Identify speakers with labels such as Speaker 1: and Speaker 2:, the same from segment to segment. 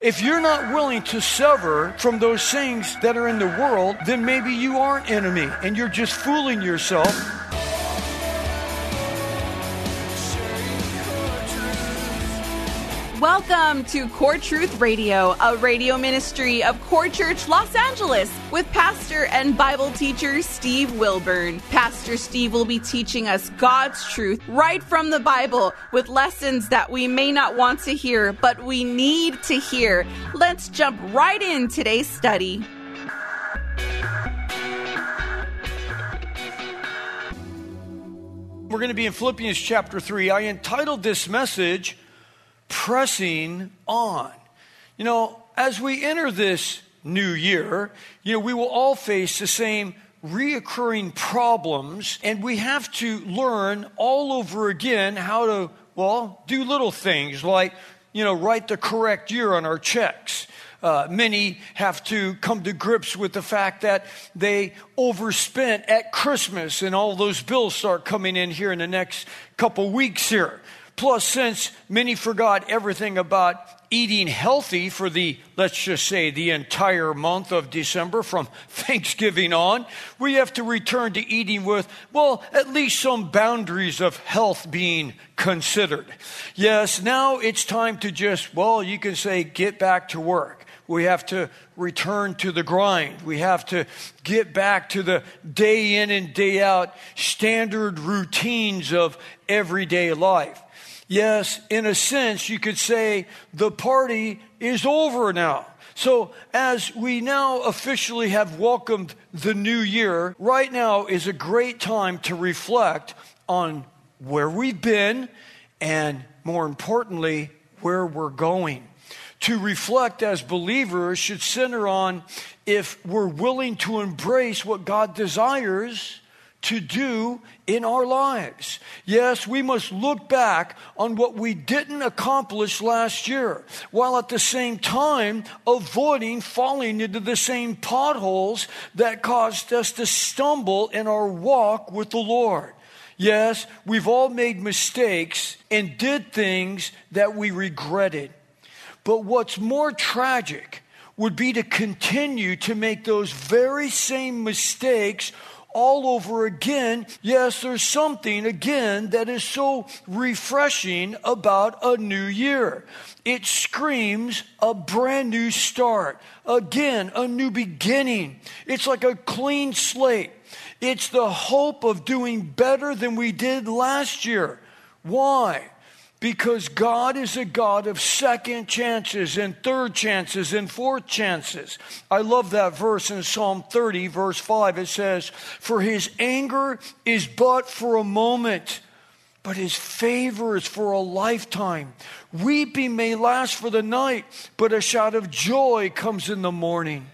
Speaker 1: If you're not willing to sever from those things that are in the world, then maybe you are an enemy and you're just fooling yourself.
Speaker 2: Welcome to Core Truth Radio, a radio ministry of Core Church Los Angeles with pastor and Bible teacher Steve Wilburn. Pastor Steve will be teaching us God's truth right from the Bible with lessons that we may not want to hear, but we need to hear. Let's jump right in today's study.
Speaker 1: We're going to be in Philippians chapter 3. I entitled this message, pressing on. You know, as we enter this new year, you know, we will all face the same reoccurring problems, and we have to learn all over again how to, well, do little things like, you know, write the correct year on our checks. Uh, many have to come to grips with the fact that they overspent at Christmas, and all those bills start coming in here in the next couple weeks here. Plus, since many forgot everything about eating healthy for the, let's just say, the entire month of December from Thanksgiving on, we have to return to eating with, well, at least some boundaries of health being considered. Yes, now it's time to just, well, you can say, get back to work. We have to return to the grind. We have to get back to the day in and day out standard routines of everyday life. Yes, in a sense, you could say the party is over now. So, as we now officially have welcomed the new year, right now is a great time to reflect on where we've been and, more importantly, where we're going. To reflect as believers should center on if we're willing to embrace what God desires to do in our lives. Yes, we must look back on what we didn't accomplish last year, while at the same time avoiding falling into the same potholes that caused us to stumble in our walk with the Lord. Yes, we've all made mistakes and did things that we regretted. But what's more tragic would be to continue to make those very same mistakes all over again. Yes, there's something again that is so refreshing about a new year. It screams a brand new start. Again, a new beginning. It's like a clean slate. It's the hope of doing better than we did last year. Why? Because God is a God of second chances and third chances and fourth chances. I love that verse in Psalm 30, verse 5. It says, For his anger is but for a moment, but his favor is for a lifetime. Weeping may last for the night, but a shout of joy comes in the morning.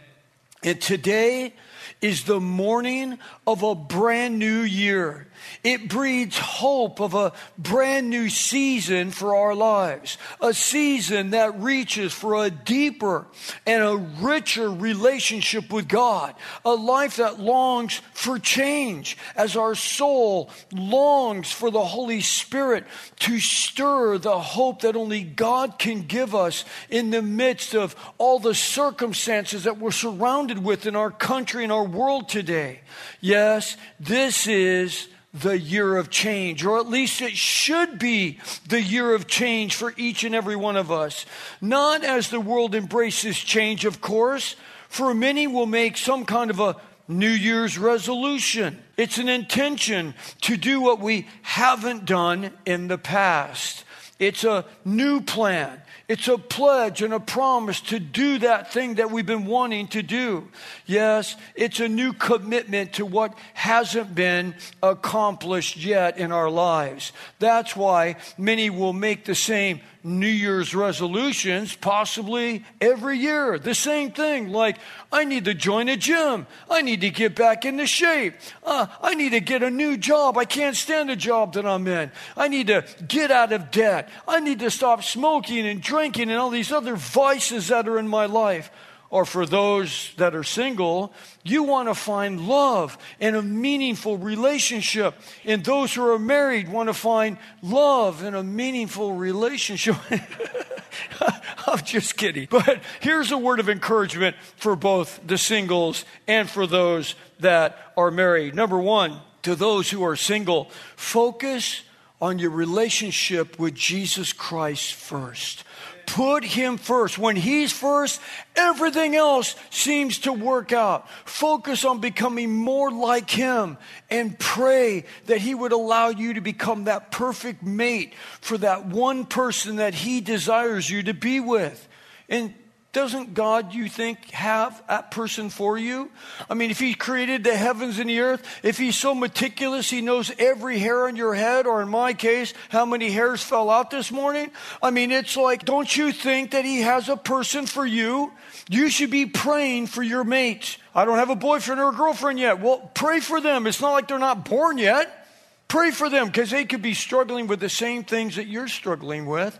Speaker 1: And today is the morning of a brand new year. It breeds hope of a brand new season for our lives, a season that reaches for a deeper and a richer relationship with God, a life that longs for change as our soul longs for the Holy Spirit to stir the hope that only God can give us in the midst of all the circumstances that we're surrounded with in our country and our world today. Yes, this is the year of change, or at least it should be the year of change for each and every one of us. Not as the world embraces change, of course, for many will make some kind of a New Year's resolution. It's an intention to do what we haven't done in the past. It's a new plan. It's a pledge and a promise to do that thing that we've been wanting to do. Yes, it's a new commitment to what hasn't been accomplished yet in our lives. That's why many will make the same New Year's resolutions possibly every year. The same thing, like, I need to join a gym. I need to get back into shape. Uh, I need to get a new job. I can't stand the job that I'm in. I need to get out of debt. I need to stop smoking and drinking and all these other vices that are in my life or for those that are single, you want to find love and a meaningful relationship. And those who are married want to find love and a meaningful relationship. I'm just kidding. But here's a word of encouragement for both the singles and for those that are married. Number one, to those who are single, focus on your relationship with Jesus Christ first. Put him first. When he's first, everything else seems to work out. Focus on becoming more like him and pray that he would allow you to become that perfect mate for that one person that he desires you to be with. And doesn't God, you think, have that person for you? I mean, if He created the heavens and the earth, if He's so meticulous, He knows every hair on your head, or in my case, how many hairs fell out this morning. I mean, it's like, don't you think that He has a person for you? You should be praying for your mate. I don't have a boyfriend or a girlfriend yet. Well, pray for them. It's not like they're not born yet. Pray for them because they could be struggling with the same things that you're struggling with.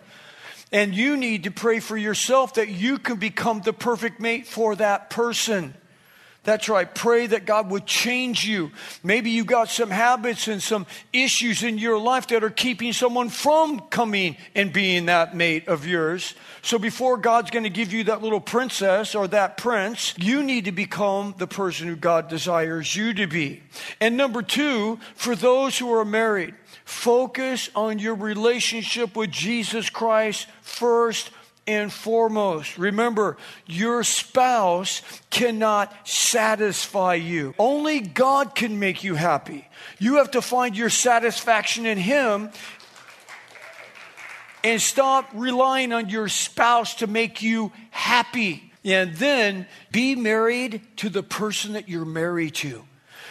Speaker 1: And you need to pray for yourself that you can become the perfect mate for that person. That's right. Pray that God would change you. Maybe you got some habits and some issues in your life that are keeping someone from coming and being that mate of yours. So before God's going to give you that little princess or that prince, you need to become the person who God desires you to be. And number two, for those who are married, Focus on your relationship with Jesus Christ first and foremost. Remember, your spouse cannot satisfy you. Only God can make you happy. You have to find your satisfaction in Him and stop relying on your spouse to make you happy. And then be married to the person that you're married to.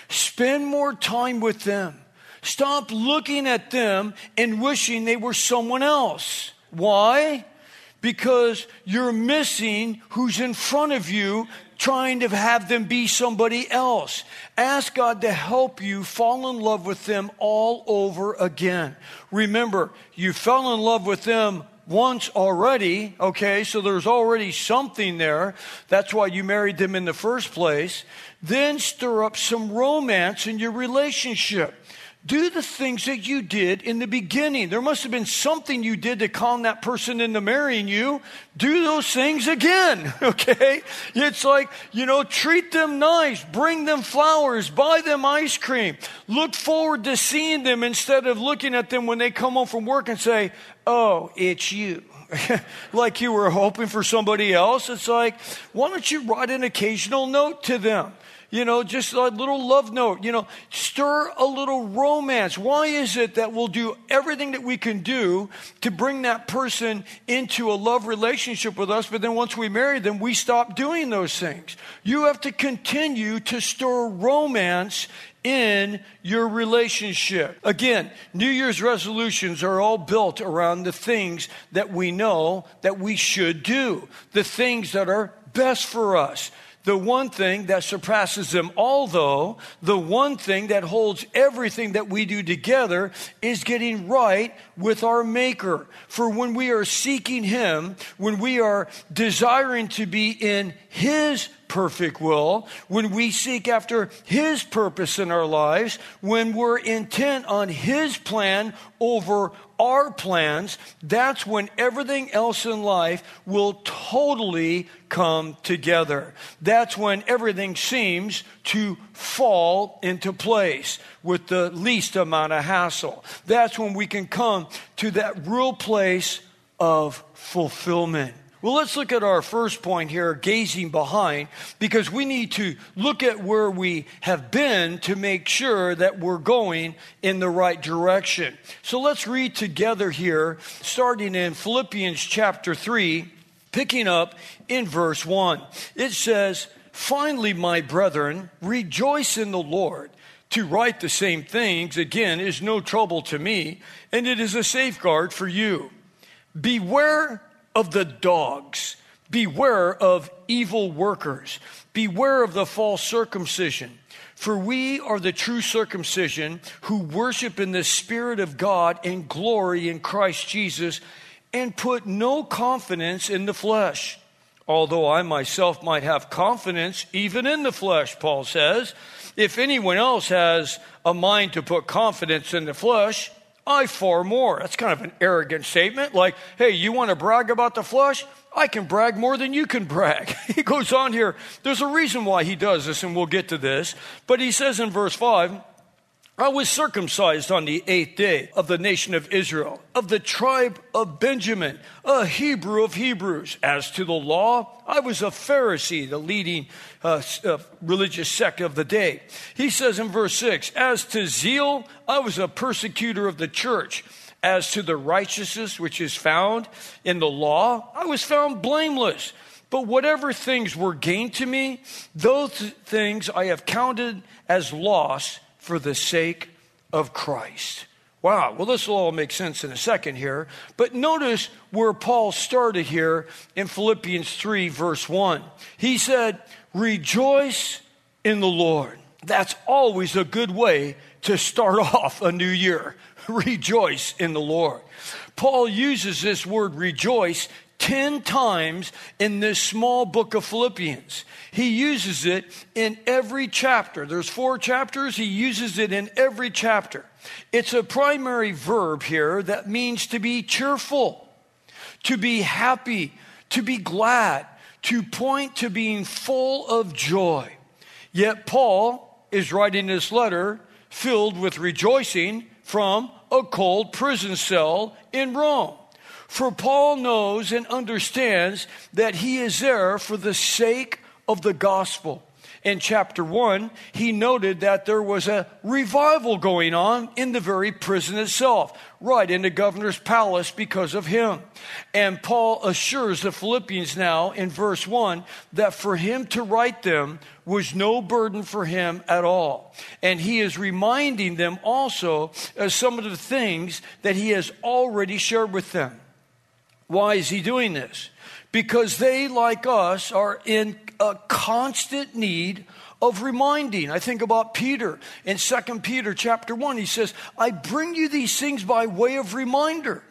Speaker 1: Spend more time with them. Stop looking at them and wishing they were someone else. Why? Because you're missing who's in front of you, trying to have them be somebody else. Ask God to help you fall in love with them all over again. Remember, you fell in love with them once already, okay, so there's already something there. That's why you married them in the first place. Then stir up some romance in your relationship. Do the things that you did in the beginning. There must have been something you did to calm that person into marrying you. Do those things again, okay? It's like, you know, treat them nice, bring them flowers, buy them ice cream. Look forward to seeing them instead of looking at them when they come home from work and say, oh, it's you. like you were hoping for somebody else. It's like, why don't you write an occasional note to them? you know, just a little love note, you know, stir a little romance. Why is it that we'll do everything that we can do to bring that person into a love relationship with us, but then once we marry them, we stop doing those things? You have to continue to stir romance in your relationship. Again, New Year's resolutions are all built around the things that we know that we should do, the things that are best for us. The one thing that surpasses them all, though, the one thing that holds everything that we do together is getting right with our Maker. For when we are seeking Him, when we are desiring to be in His perfect will, when we seek after His purpose in our lives, when we're intent on His plan over our plans, that's when everything else in life will totally come together. That's when everything seems to fall into place with the least amount of hassle. That's when we can come to that real place of fulfillment. Well, let's look at our first point here, gazing behind, because we need to look at where we have been to make sure that we're going in the right direction. So let's read together here, starting in Philippians chapter 3, picking up in verse 1. It says, Finally, my brethren, rejoice in the Lord. To write the same things, again, is no trouble to me, and it is a safeguard for you. Beware of the dogs. Beware of evil workers. Beware of the false circumcision. For we are the true circumcision who worship in the Spirit of God and glory in Christ Jesus and put no confidence in the flesh. Although I myself might have confidence even in the flesh, Paul says, if anyone else has a mind to put confidence in the flesh, I far more. That's kind of an arrogant statement. Like, hey, you want to brag about the flesh? I can brag more than you can brag. He goes on here. There's a reason why he does this, and we'll get to this. But he says in verse 5, I was circumcised on the eighth day of the nation of Israel, of the tribe of Benjamin, a Hebrew of Hebrews. As to the law, I was a Pharisee, the leading uh, uh, religious sect of the day. He says in verse 6 As to zeal, I was a persecutor of the church. As to the righteousness which is found in the law, I was found blameless. But whatever things were gained to me, those things I have counted as loss for the sake of Christ. Wow, well, this will all make sense in a second here. But notice where Paul started here in Philippians 3, verse 1. He said, Rejoice in the Lord. That's always a good way to start off a new year. Rejoice in the Lord. Paul uses this word rejoice 10 times in this small book of Philippians. He uses it in every chapter. There's four chapters, he uses it in every chapter. It's a primary verb here that means to be cheerful, to be happy, to be glad, to point to being full of joy. Yet Paul is writing this letter filled with rejoicing from a cold prison cell in Rome. For Paul knows and understands that he is there for the sake of the gospel. In chapter 1, he noted that there was a revival going on in the very prison itself, right in the governor's palace because of him. And Paul assures the Philippians now in verse 1 that for him to write them was no burden for him at all. And he is reminding them also of some of the things that he has already shared with them. Why is he doing this? Because they, like us, are in a constant need of reminding. I think about Peter in 2 Peter chapter 1. He says, I bring you these things by way of reminder.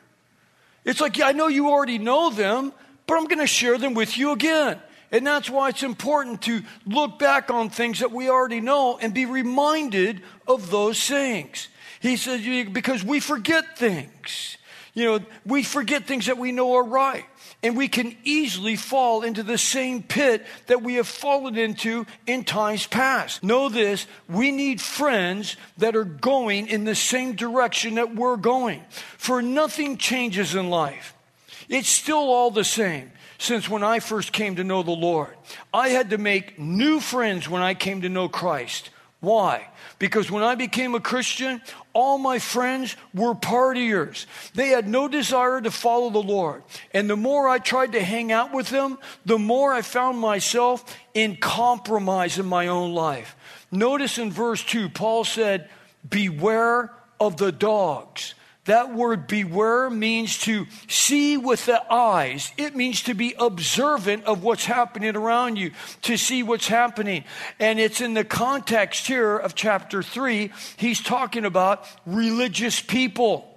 Speaker 1: It's like, yeah, I know you already know them, but I'm going to share them with you again. And that's why it's important to look back on things that we already know and be reminded of those things. He says, because we forget things. You know, we forget things that we know are right. And we can easily fall into the same pit that we have fallen into in times past. Know this we need friends that are going in the same direction that we're going. For nothing changes in life, it's still all the same since when I first came to know the Lord. I had to make new friends when I came to know Christ. Why? Because when I became a Christian, all my friends were partiers. They had no desire to follow the Lord. And the more I tried to hang out with them, the more I found myself in compromise in my own life. Notice in verse 2, Paul said, Beware of the dogs. That word beware means to see with the eyes. It means to be observant of what's happening around you, to see what's happening. And it's in the context here of chapter 3, he's talking about religious people.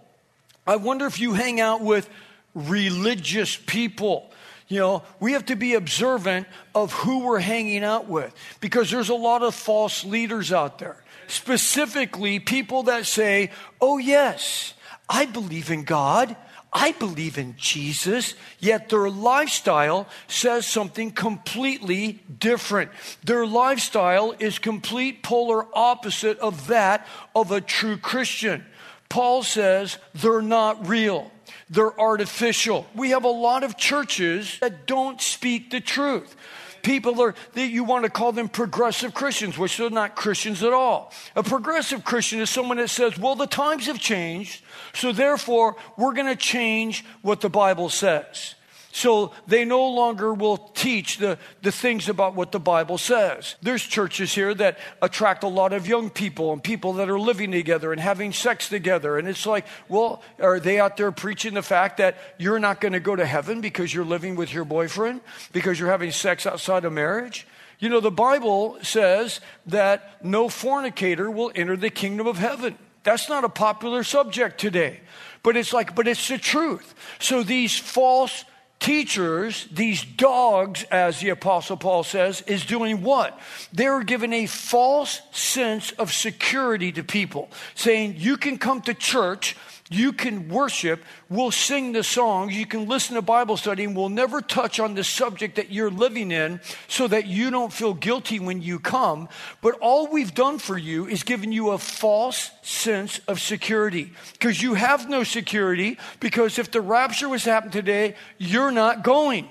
Speaker 1: I wonder if you hang out with religious people. You know, we have to be observant of who we're hanging out with because there's a lot of false leaders out there. Specifically, people that say, oh, yes, I believe in God. I believe in Jesus, yet their lifestyle says something completely different. Their lifestyle is complete polar opposite of that of a true Christian. Paul says they're not real. They're artificial. We have a lot of churches that don't speak the truth people are, that you want to call them progressive Christians, which they're not Christians at all. A progressive Christian is someone that says, well, the times have changed, so therefore we're going to change what the Bible says. So they no longer will teach the, the things about what the Bible says. There's churches here that attract a lot of young people and people that are living together and having sex together. And it's like, well, are they out there preaching the fact that you're not going to go to heaven because you're living with your boyfriend, because you're having sex outside of marriage? You know, the Bible says that no fornicator will enter the kingdom of heaven. That's not a popular subject today. But it's like, but it's the truth. So these false teachers, these dogs, as the Apostle Paul says, is doing what? They're giving a false sense of security to people, saying, You can come to church you can worship, we'll sing the songs, you can listen to Bible study, and we'll never touch on the subject that you're living in so that you don't feel guilty when you come. But all we've done for you is given you a false sense of security because you have no security because if the rapture was happening today, you're not going.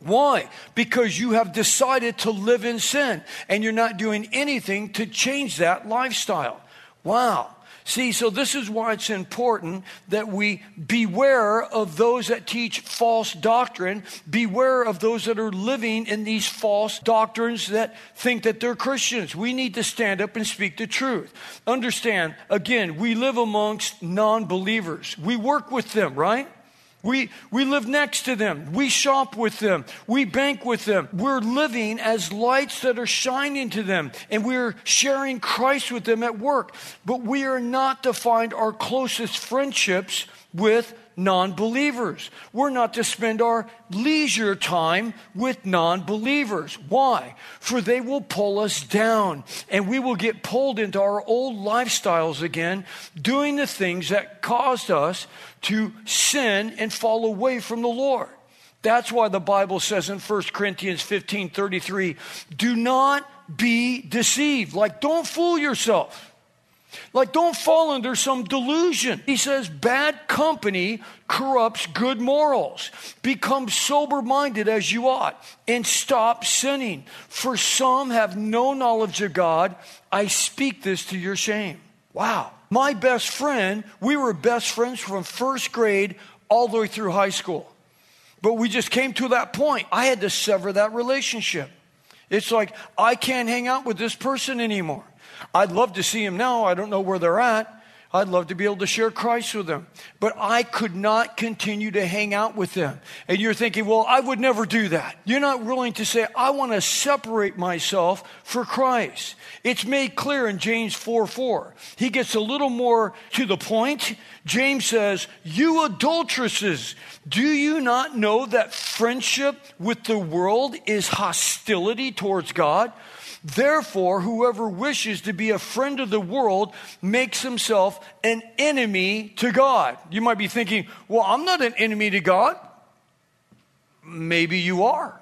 Speaker 1: Why? Because you have decided to live in sin and you're not doing anything to change that lifestyle. Wow. See, so this is why it's important that we beware of those that teach false doctrine, beware of those that are living in these false doctrines that think that they're Christians. We need to stand up and speak the truth. Understand, again, we live amongst non believers, we work with them, right? We, we live next to them. We shop with them. We bank with them. We're living as lights that are shining to them, and we're sharing Christ with them at work. But we are not to find our closest friendships with non believers. We're not to spend our leisure time with non believers. Why? For they will pull us down and we will get pulled into our old lifestyles again, doing the things that caused us to sin and fall away from the Lord. That's why the Bible says in 1 Corinthians 15 33, do not be deceived. Like, don't fool yourself. Like, don't fall under some delusion. He says, bad company corrupts good morals. Become sober minded as you ought and stop sinning. For some have no knowledge of God. I speak this to your shame. Wow. My best friend, we were best friends from first grade all the way through high school. But we just came to that point. I had to sever that relationship. It's like, I can't hang out with this person anymore. I'd love to see them now. I don't know where they're at. I'd love to be able to share Christ with them. But I could not continue to hang out with them. And you're thinking, well, I would never do that. You're not willing to say, I want to separate myself for Christ. It's made clear in James 4 4. He gets a little more to the point. James says, You adulteresses, do you not know that friendship with the world is hostility towards God? Therefore, whoever wishes to be a friend of the world makes himself an enemy to God. You might be thinking, well, I'm not an enemy to God. Maybe you are.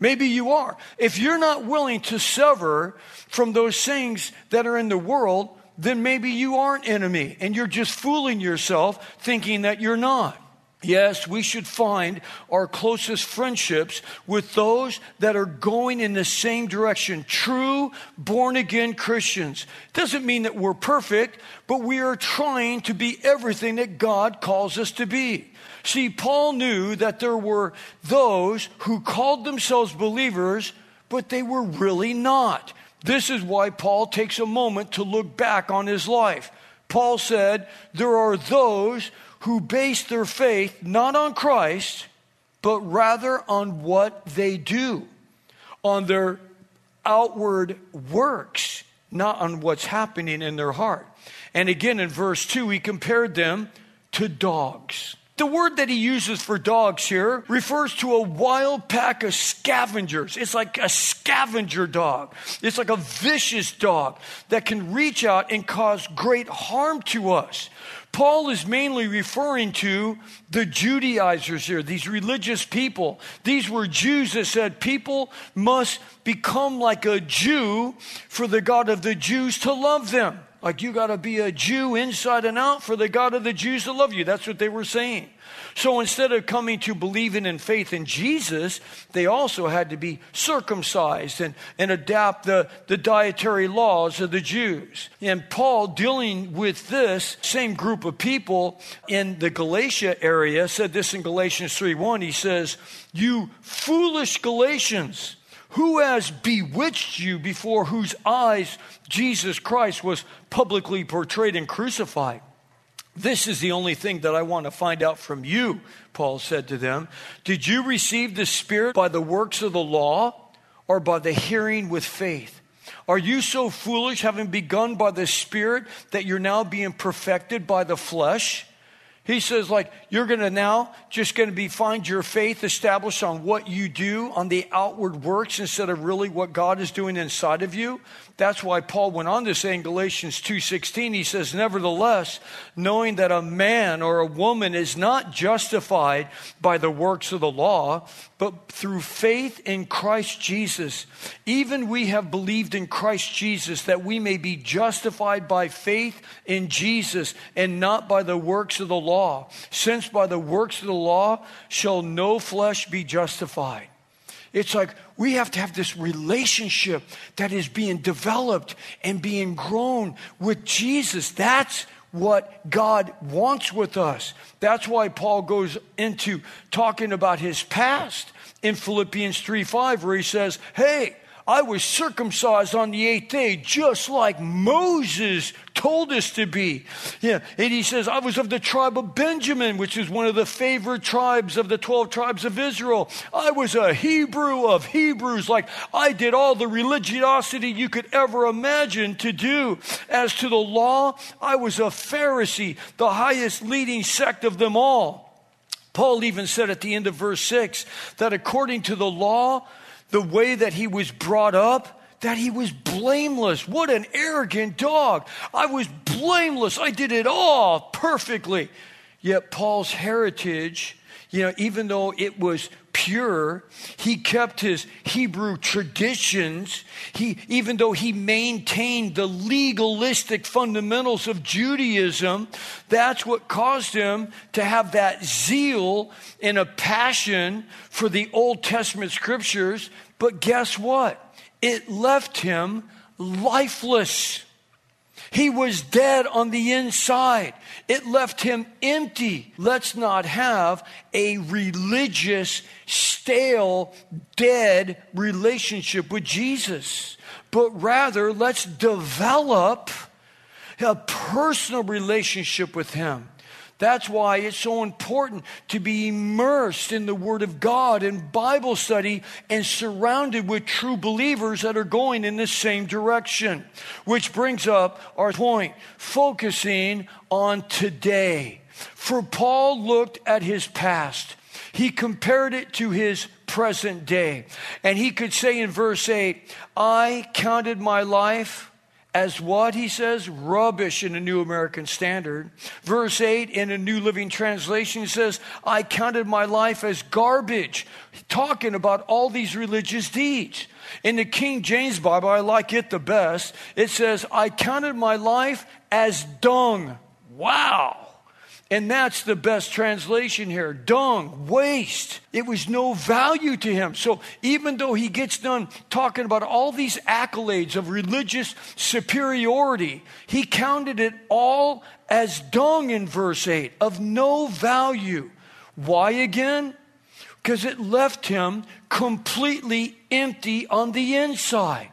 Speaker 1: Maybe you are. If you're not willing to sever from those things that are in the world, then maybe you are an enemy and you're just fooling yourself thinking that you're not. Yes, we should find our closest friendships with those that are going in the same direction. True born again Christians. Doesn't mean that we're perfect, but we are trying to be everything that God calls us to be. See, Paul knew that there were those who called themselves believers, but they were really not. This is why Paul takes a moment to look back on his life. Paul said, There are those who base their faith not on Christ, but rather on what they do, on their outward works, not on what's happening in their heart. And again, in verse 2, he compared them to dogs. The word that he uses for dogs here refers to a wild pack of scavengers. It's like a scavenger dog. It's like a vicious dog that can reach out and cause great harm to us. Paul is mainly referring to the Judaizers here, these religious people. These were Jews that said people must become like a Jew for the God of the Jews to love them. Like you got to be a Jew inside and out for the God of the Jews to love you. That's what they were saying. So instead of coming to believing in faith in Jesus, they also had to be circumcised and, and adapt the, the dietary laws of the Jews. And Paul, dealing with this same group of people in the Galatia area, said this in Galatians 3 1. He says, You foolish Galatians. Who has bewitched you before whose eyes Jesus Christ was publicly portrayed and crucified? This is the only thing that I want to find out from you, Paul said to them. Did you receive the Spirit by the works of the law or by the hearing with faith? Are you so foolish, having begun by the Spirit, that you're now being perfected by the flesh? He says, like, you're going to now just going to be find your faith established on what you do, on the outward works, instead of really what God is doing inside of you. That's why Paul went on to say in Galatians 2:16 he says nevertheless knowing that a man or a woman is not justified by the works of the law but through faith in Christ Jesus even we have believed in Christ Jesus that we may be justified by faith in Jesus and not by the works of the law since by the works of the law shall no flesh be justified it's like we have to have this relationship that is being developed and being grown with Jesus. That's what God wants with us. That's why Paul goes into talking about his past in Philippians 3 5, where he says, Hey, I was circumcised on the eighth day, just like Moses told us to be. Yeah. And he says, I was of the tribe of Benjamin, which is one of the favored tribes of the 12 tribes of Israel. I was a Hebrew of Hebrews. Like I did all the religiosity you could ever imagine to do. As to the law, I was a Pharisee, the highest leading sect of them all. Paul even said at the end of verse 6 that according to the law, the way that he was brought up, that he was blameless. What an arrogant dog. I was blameless. I did it all perfectly. Yet Paul's heritage, you know, even though it was pure, he kept his Hebrew traditions. He, even though he maintained the legalistic fundamentals of Judaism, that's what caused him to have that zeal and a passion for the Old Testament scriptures. But guess what? It left him lifeless. He was dead on the inside. It left him empty. Let's not have a religious, stale, dead relationship with Jesus, but rather let's develop a personal relationship with him. That's why it's so important to be immersed in the Word of God and Bible study and surrounded with true believers that are going in the same direction. Which brings up our point focusing on today. For Paul looked at his past, he compared it to his present day. And he could say in verse 8, I counted my life as what he says? Rubbish in the New American Standard. Verse 8 in a New Living Translation says, I counted my life as garbage, talking about all these religious deeds. In the King James Bible, I like it the best. It says, I counted my life as dung. Wow. And that's the best translation here dung, waste. It was no value to him. So even though he gets done talking about all these accolades of religious superiority, he counted it all as dung in verse 8, of no value. Why again? Because it left him completely empty on the inside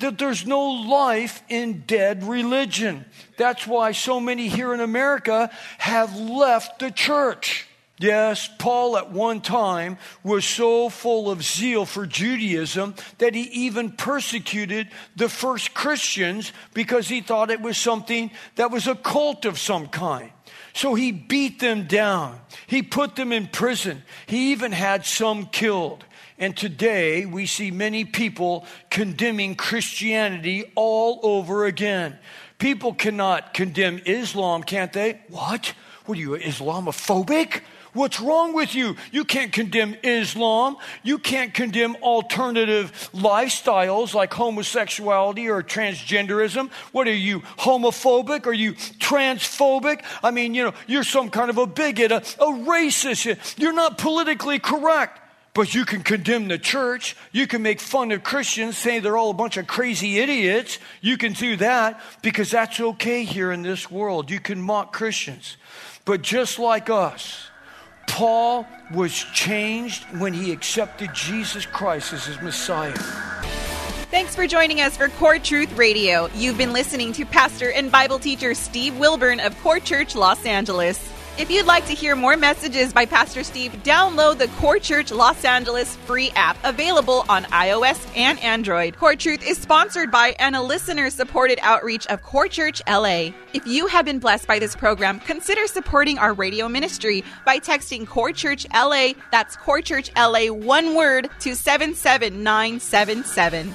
Speaker 1: that there's no life in dead religion. That's why so many here in America have left the church. Yes, Paul at one time was so full of zeal for Judaism that he even persecuted the first Christians because he thought it was something that was a cult of some kind. So he beat them down. He put them in prison. He even had some killed. And today we see many people condemning Christianity all over again. People cannot condemn Islam, can't they? What? What are you, Islamophobic? What's wrong with you? You can't condemn Islam. You can't condemn alternative lifestyles like homosexuality or transgenderism. What are you, homophobic? Are you transphobic? I mean, you know, you're some kind of a bigot, a, a racist. You're not politically correct. But you can condemn the church. You can make fun of Christians, say they're all a bunch of crazy idiots. You can do that because that's okay here in this world. You can mock Christians. But just like us, Paul was changed when he accepted Jesus Christ as his Messiah.
Speaker 2: Thanks for joining us for Core Truth Radio. You've been listening to pastor and Bible teacher Steve Wilburn of Core Church Los Angeles. If you'd like to hear more messages by Pastor Steve, download the Core Church Los Angeles free app available on iOS and Android. Core Truth is sponsored by and a listener supported outreach of Core Church LA. If you have been blessed by this program, consider supporting our radio ministry by texting Core Church LA, that's Core Church LA, one word, to 77977.